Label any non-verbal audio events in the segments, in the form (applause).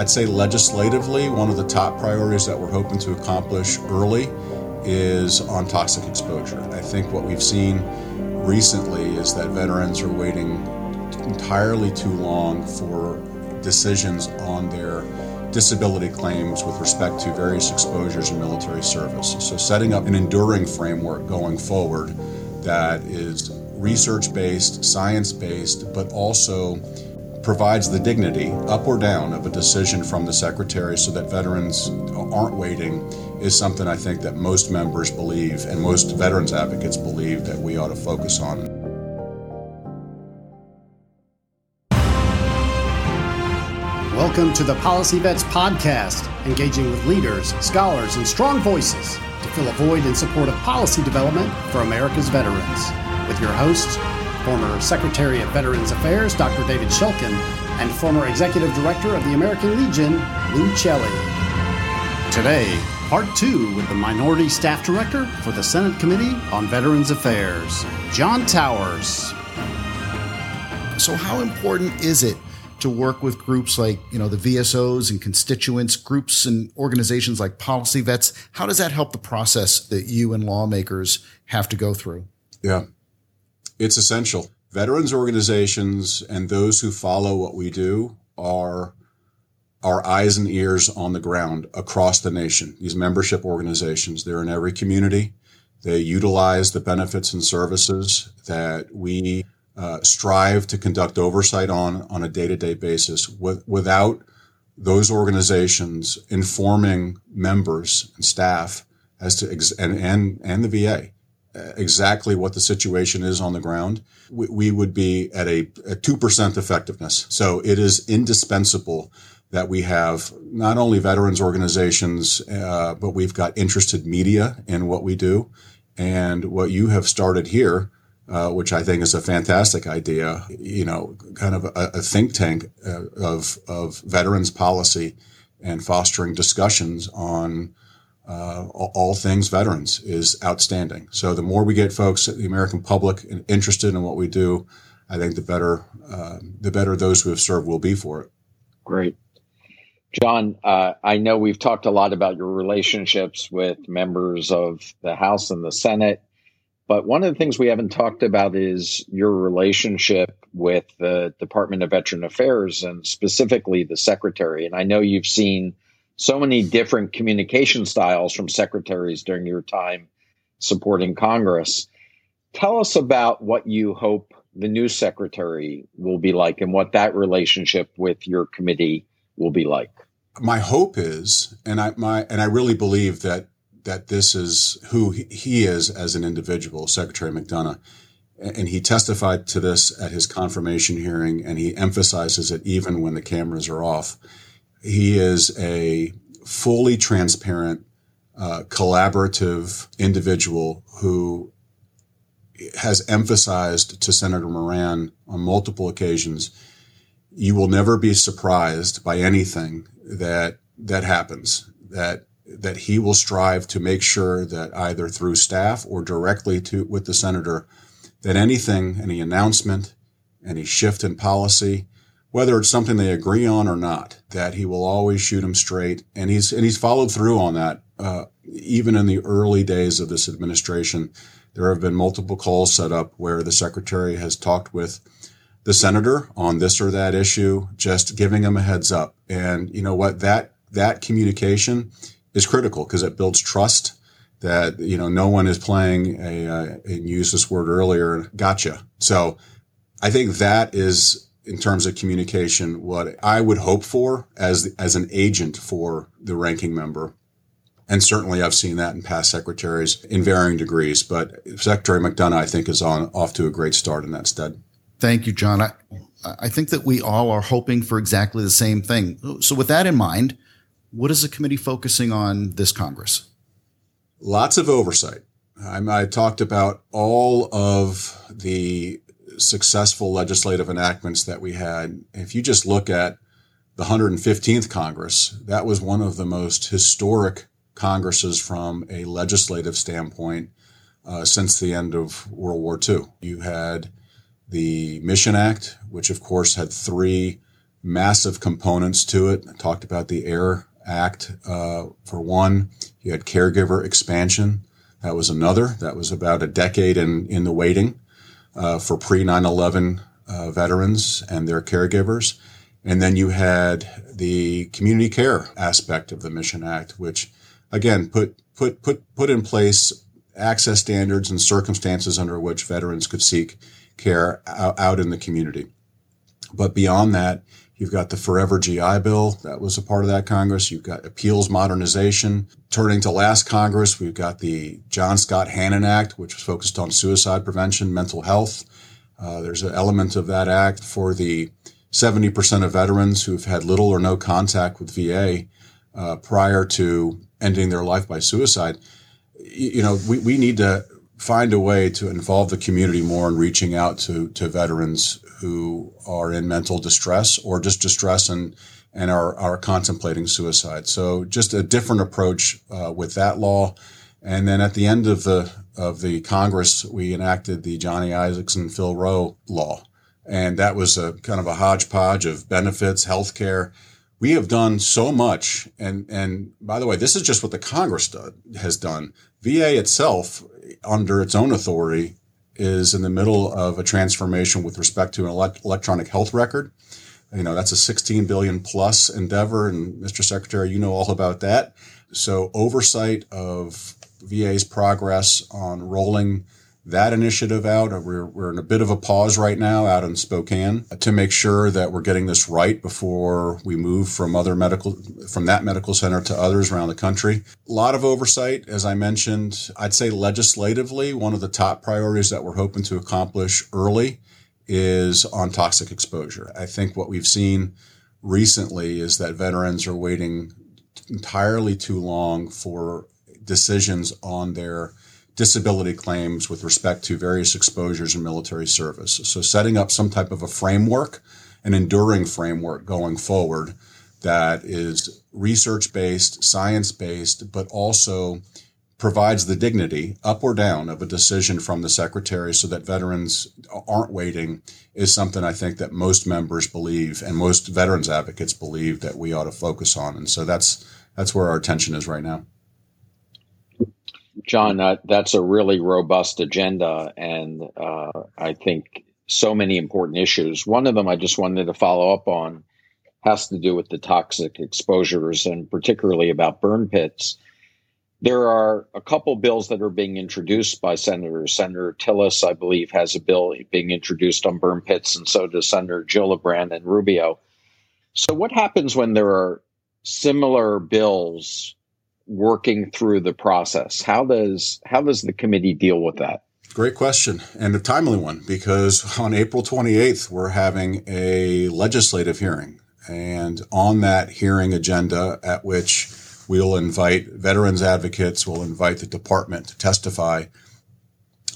I'd say legislatively, one of the top priorities that we're hoping to accomplish early is on toxic exposure. I think what we've seen recently is that veterans are waiting entirely too long for decisions on their disability claims with respect to various exposures in military service. So, setting up an enduring framework going forward that is research based, science based, but also provides the dignity, up or down, of a decision from the Secretary so that veterans aren't waiting is something I think that most members believe and most veterans advocates believe that we ought to focus on. Welcome to the Policy Vets Podcast, engaging with leaders, scholars, and strong voices to fill a void in support of policy development for America's veterans. With your hosts, former Secretary of Veterans Affairs, Dr. David Shulkin, and former Executive Director of the American Legion, Lou Celli. Today, part two with the Minority Staff Director for the Senate Committee on Veterans Affairs, John Towers. So, how important is it to work with groups like, you know, the VSOs and constituents, groups and organizations like Policy Vets? How does that help the process that you and lawmakers have to go through? Yeah, it's essential. Veterans organizations and those who follow what we do are our eyes and ears on the ground across the nation. These membership organizations, they're in every community. They utilize the benefits and services that we uh, strive to conduct oversight on on a day-to-day basis with, without those organizations informing members and staff as to ex- and, and and the VA exactly what the situation is on the ground, we, we would be at a, a 2% effectiveness. So it is indispensable that we have not only veterans organizations, uh, but we've got interested media in what we do. And what you have started here uh, which I think is a fantastic idea. You know, kind of a, a think tank uh, of of veterans policy and fostering discussions on uh, all things veterans is outstanding. So the more we get folks, at the American public, interested in what we do, I think the better uh, the better those who have served will be for it. Great. John, uh, I know we've talked a lot about your relationships with members of the House and the Senate. But one of the things we haven't talked about is your relationship with the Department of Veteran Affairs and specifically the secretary. And I know you've seen so many different communication styles from secretaries during your time supporting Congress. Tell us about what you hope the new secretary will be like and what that relationship with your committee will be like. My hope is, and I my and I really believe that that this is who he is as an individual, Secretary McDonough. And he testified to this at his confirmation hearing, and he emphasizes it even when the cameras are off. He is a fully transparent, uh, collaborative individual who has emphasized to Senator Moran on multiple occasions you will never be surprised by anything that that happens that that he will strive to make sure that either through staff or directly to with the senator that anything any announcement any shift in policy whether it's something they agree on or not that he will always shoot him straight. And he's and he's followed through on that uh, even in the early days of this administration. There have been multiple calls set up where the secretary has talked with the senator on this or that issue just giving him a heads up. And you know what? That that communication is critical because it builds trust that you know no one is playing a uh, and use this word earlier gotcha. So i think that is in terms of communication what i would hope for as as an agent for the ranking member and certainly i've seen that in past secretaries in varying degrees but secretary mcdonough i think is on off to a great start in that stead thank you john i i think that we all are hoping for exactly the same thing so with that in mind what is the committee focusing on this Congress? Lots of oversight. I, I talked about all of the successful legislative enactments that we had. If you just look at the 115th Congress, that was one of the most historic Congresses from a legislative standpoint uh, since the end of World War II. You had the Mission Act, which of course had three massive components to it. I talked about the AIR Act uh, for one. You had caregiver expansion. That was another. That was about a decade in, in the waiting uh, for pre 9 11 uh, veterans and their caregivers. And then you had the community care aspect of the Mission Act, which again put put put put in place access standards and circumstances under which veterans could seek care out in the community. But beyond that, You've got the Forever GI Bill that was a part of that Congress. You've got appeals modernization. Turning to last Congress, we've got the John Scott Hannon Act, which was focused on suicide prevention, mental health. Uh, there's an element of that act for the 70% of veterans who've had little or no contact with VA uh, prior to ending their life by suicide. You know, we, we need to find a way to involve the community more in reaching out to, to veterans who are in mental distress or just distress and and are are contemplating suicide. So just a different approach uh, with that law. And then at the end of the of the Congress, we enacted the Johnny Isakson Phil Roe law, and that was a kind of a hodgepodge of benefits, health care. We have done so much, and and by the way, this is just what the Congress do, has done. VA itself, under its own authority, is in the middle of a transformation with respect to an elect- electronic health record. You know, that's a 16 billion plus endeavor. And Mr. Secretary, you know all about that. So oversight of VA's progress on rolling that initiative out. We're, we're in a bit of a pause right now out in Spokane to make sure that we're getting this right before we move from other medical, from that medical center to others around the country. A lot of oversight, as I mentioned. I'd say legislatively, one of the top priorities that we're hoping to accomplish early is on toxic exposure. I think what we've seen recently is that veterans are waiting entirely too long for decisions on their disability claims with respect to various exposures in military service. So setting up some type of a framework, an enduring framework going forward that is research based, science based, but also provides the dignity up or down of a decision from the secretary so that veterans aren't waiting is something I think that most members believe and most veterans advocates believe that we ought to focus on. And so that's that's where our attention is right now. John, that, that's a really robust agenda, and uh, I think so many important issues. One of them I just wanted to follow up on has to do with the toxic exposures, and particularly about burn pits. There are a couple bills that are being introduced by senators. Senator Tillis, I believe, has a bill being introduced on burn pits, and so does Senator Gillibrand and Rubio. So, what happens when there are similar bills working through the process? How does how does the committee deal with that? Great question and a timely one because on April 28th we're having a legislative hearing and on that hearing agenda at which we'll invite veterans advocates, we'll invite the department to testify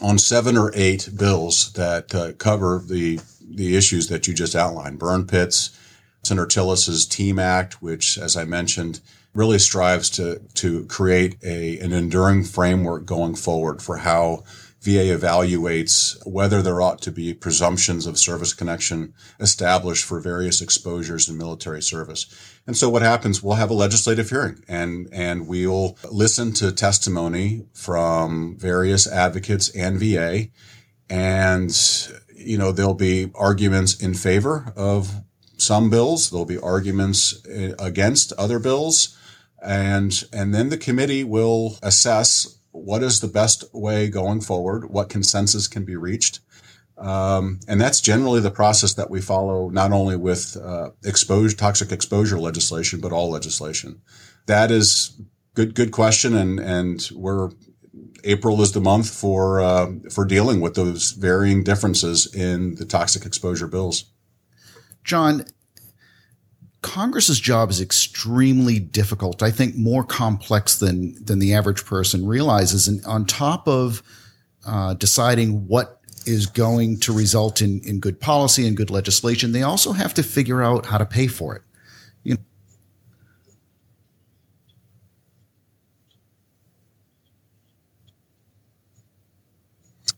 on seven or eight bills that uh, cover the the issues that you just outlined: burn pits, Senator Tillis's Team Act, which, as I mentioned, really strives to to create a an enduring framework going forward for how VA evaluates whether there ought to be presumptions of service connection established for various exposures in military service. And so what happens, we'll have a legislative hearing and, and we'll listen to testimony from various advocates and VA. And, you know, there'll be arguments in favor of some bills. There'll be arguments eh, against other bills and and then the committee will assess what is the best way going forward, what consensus can be reached, um, and that's generally the process that we follow, not only with uh, toxic exposure legislation, but all legislation. That is good, good question, and and we're April is the month for uh, for dealing with those varying differences in the toxic exposure bills. John, Congress's job is extremely difficult. I think more complex than than the average person realizes. And on top of uh, deciding what is going to result in in good policy and good legislation, they also have to figure out how to pay for it. You know,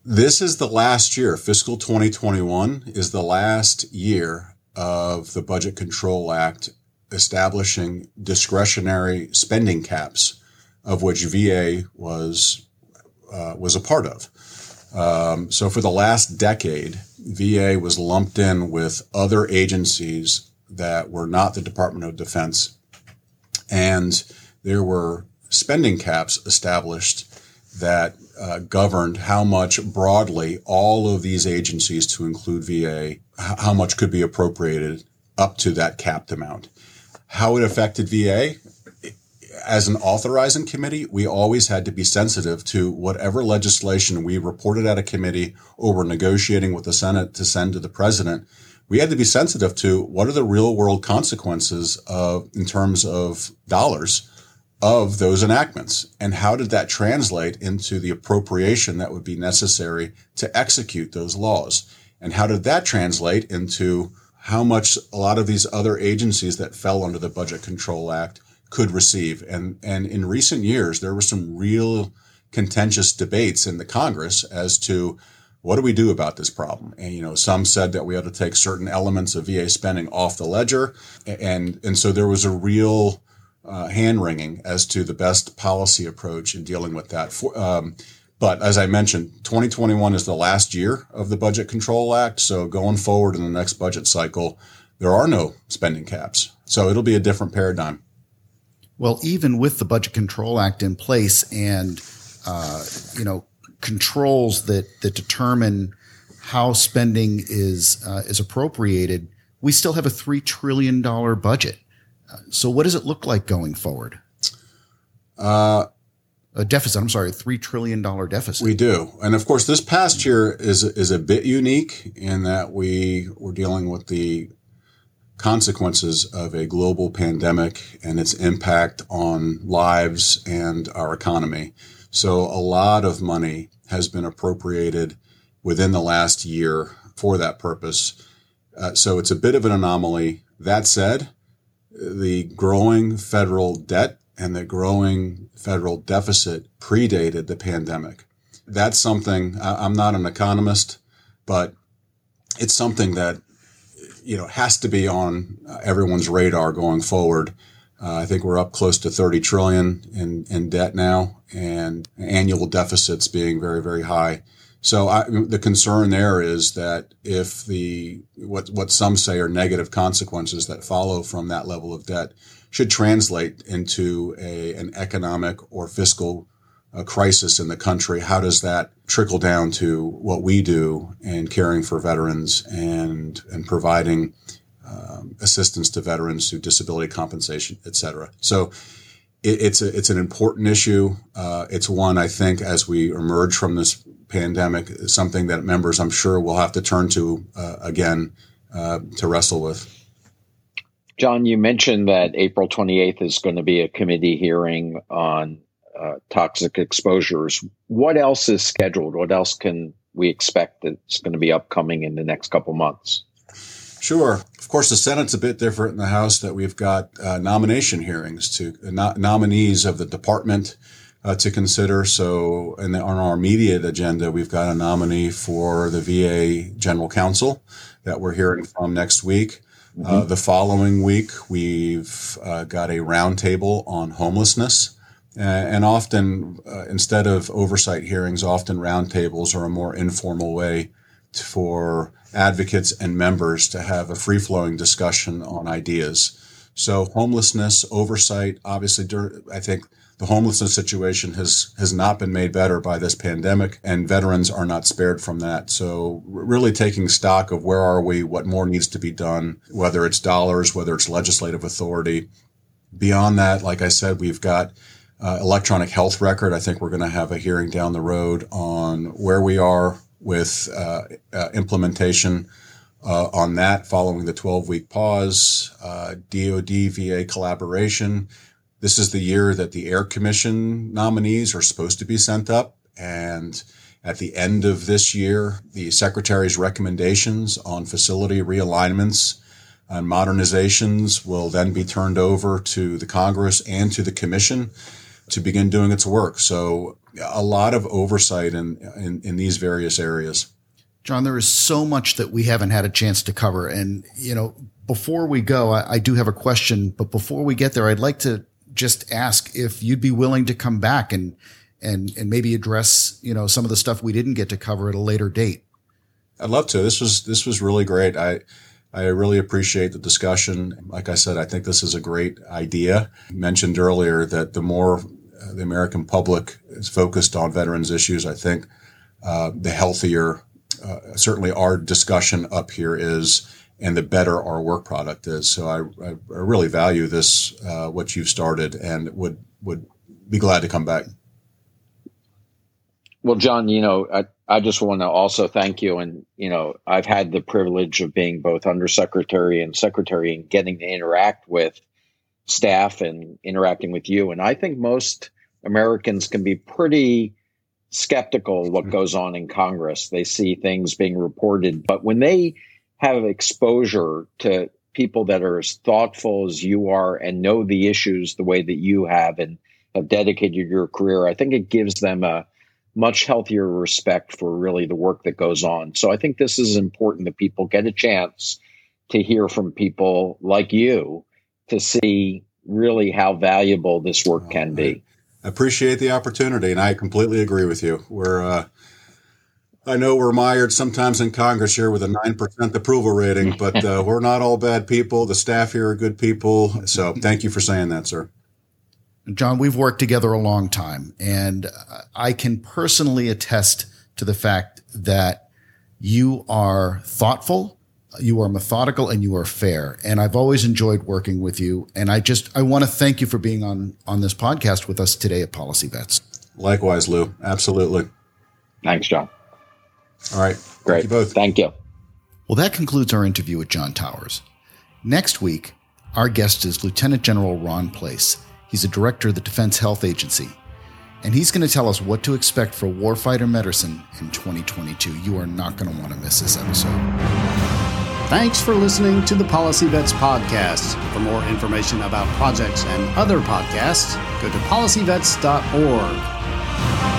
This is the last year. Fiscal 2021 is the last year of the Budget Control Act establishing discretionary spending caps, of which VA was uh, was a part of. Um, so for the last decade, VA was lumped in with other agencies that were not the Department of Defense, and there were spending caps established that uh, governed how much broadly all of these agencies, to include VA, how much could be appropriated up to that capped amount. How it affected VA, as an authorizing committee, we always had to be sensitive to whatever legislation we reported at a committee or were negotiating with the Senate to send to the president. We had to be sensitive to what are the real world consequences of, in terms of dollars of those enactments? And how did that translate into the appropriation that would be necessary to execute those laws? And how did that translate into how much a lot of these other agencies that fell under the budget control act could receive? And and in recent years there were some real contentious debates in the congress as to what do we do about this problem? And you know, some said that we ought to take certain elements of VA spending off the ledger, and and so there was a real uh, hand wringing as to the best policy approach in dealing with that. For, um, but as I mentioned, 2021 is the last year of the Budget Control Act. So going forward in the next budget cycle, there are no spending caps. So it'll be a different paradigm. Well, even with the Budget Control Act in place and, uh, you know, controls that, that determine how spending is, uh, is appropriated, we still have a $3 trillion budget. So what does it look like going forward? Uh, a deficit. I'm sorry, a three trillion dollar deficit. We do, and of course, this past year is is a bit unique in that we were dealing with the consequences of a global pandemic and its impact on lives and our economy. So, a lot of money has been appropriated within the last year for that purpose. Uh, so, it's a bit of an anomaly. That said, the growing federal debt and the growing federal deficit predated the pandemic. That's something I'm not an economist, but it's something that you know has to be on everyone's radar going forward. Uh, I think we're up close to 30 trillion in, in debt now, and annual deficits being very very high. So I, the concern there is that if the what what some say are negative consequences that follow from that level of debt should translate into a an economic or fiscal uh, crisis in the country, how does that trickle down to what we do in caring for veterans and and providing um, assistance to veterans through disability compensation, et cetera? So it, it's a, it's an important issue. Uh, it's one I think as we emerge from this pandemic something that members, I'm sure, will have to turn to uh, again uh, to wrestle with. John, you mentioned that April 28th is going to be a committee hearing on uh, toxic exposures. What else is scheduled? What else can we expect that's going to be upcoming in the next couple months? Sure. Of course, the Senate's a bit different in the House that we've got uh, nomination hearings to uh, no- nominees of the department uh, to consider. So, the, on our immediate agenda, we've got a nominee for the VA General Counsel that we're hearing from next week. Uh, mm-hmm. The following week, we've uh, got a roundtable on homelessness. and often, uh, instead of oversight hearings, often roundtables are a more informal way to, for advocates and members to have a free flowing discussion on ideas. So, homelessness, oversight, obviously, I think the homelessness situation has has not been made better by this pandemic and veterans are not spared from that. So really taking stock of where are we what more needs to be done whether it's dollars whether it's legislative authority. Beyond that like i said we've got uh, electronic health record. I think we're going to have a hearing down the road on where we are with uh, uh, implementation uh, on that following the 12 week pause, DoD uh, VA collaboration, this is the year that the Air Commission nominees are supposed to be sent up. And at the end of this year, the Secretary's recommendations on facility realignments and modernizations will then be turned over to the Congress and to the Commission to begin doing its work. So a lot of oversight in, in, in these various areas. John, there is so much that we haven't had a chance to cover. And, you know, before we go, I, I do have a question, but before we get there, I'd like to just ask if you'd be willing to come back and, and, and maybe address, you know, some of the stuff we didn't get to cover at a later date. I'd love to. This was, this was really great. I, I really appreciate the discussion. Like I said, I think this is a great idea. I mentioned earlier that the more uh, the American public is focused on veterans issues, I think uh, the healthier, uh, certainly our discussion up here is, and the better our work product is. So I, I, I really value this, uh, what you've started, and would would be glad to come back. Well, John, you know, I, I just want to also thank you. And, you know, I've had the privilege of being both undersecretary and secretary and getting to interact with staff and interacting with you. And I think most Americans can be pretty skeptical what mm-hmm. goes on in Congress. They see things being reported, but when they have exposure to people that are as thoughtful as you are and know the issues the way that you have and have dedicated your career, I think it gives them a much healthier respect for really the work that goes on. So I think this is important that people get a chance to hear from people like you to see really how valuable this work can be. I appreciate the opportunity, and I completely agree with you. We're, uh, I know we're mired sometimes in Congress here with a nine percent approval rating, but uh, (laughs) we're not all bad people. The staff here are good people. So, thank you for saying that, sir. John, we've worked together a long time, and I can personally attest to the fact that you are thoughtful, you are methodical, and you are fair. And I've always enjoyed working with you. And I just I want to thank you for being on on this podcast with us today at Policy Vets. Likewise, Lou. Absolutely. Thanks, John. All right. Great. Thank you both. Thank you. Well, that concludes our interview with John Towers. Next week, our guest is Lieutenant General Ron Place He's a director of the Defense Health Agency. And he's going to tell us what to expect for warfighter medicine in 2022. You are not going to want to miss this episode. Thanks for listening to the Policy Vets podcast. For more information about projects and other podcasts, go to policyvets.org.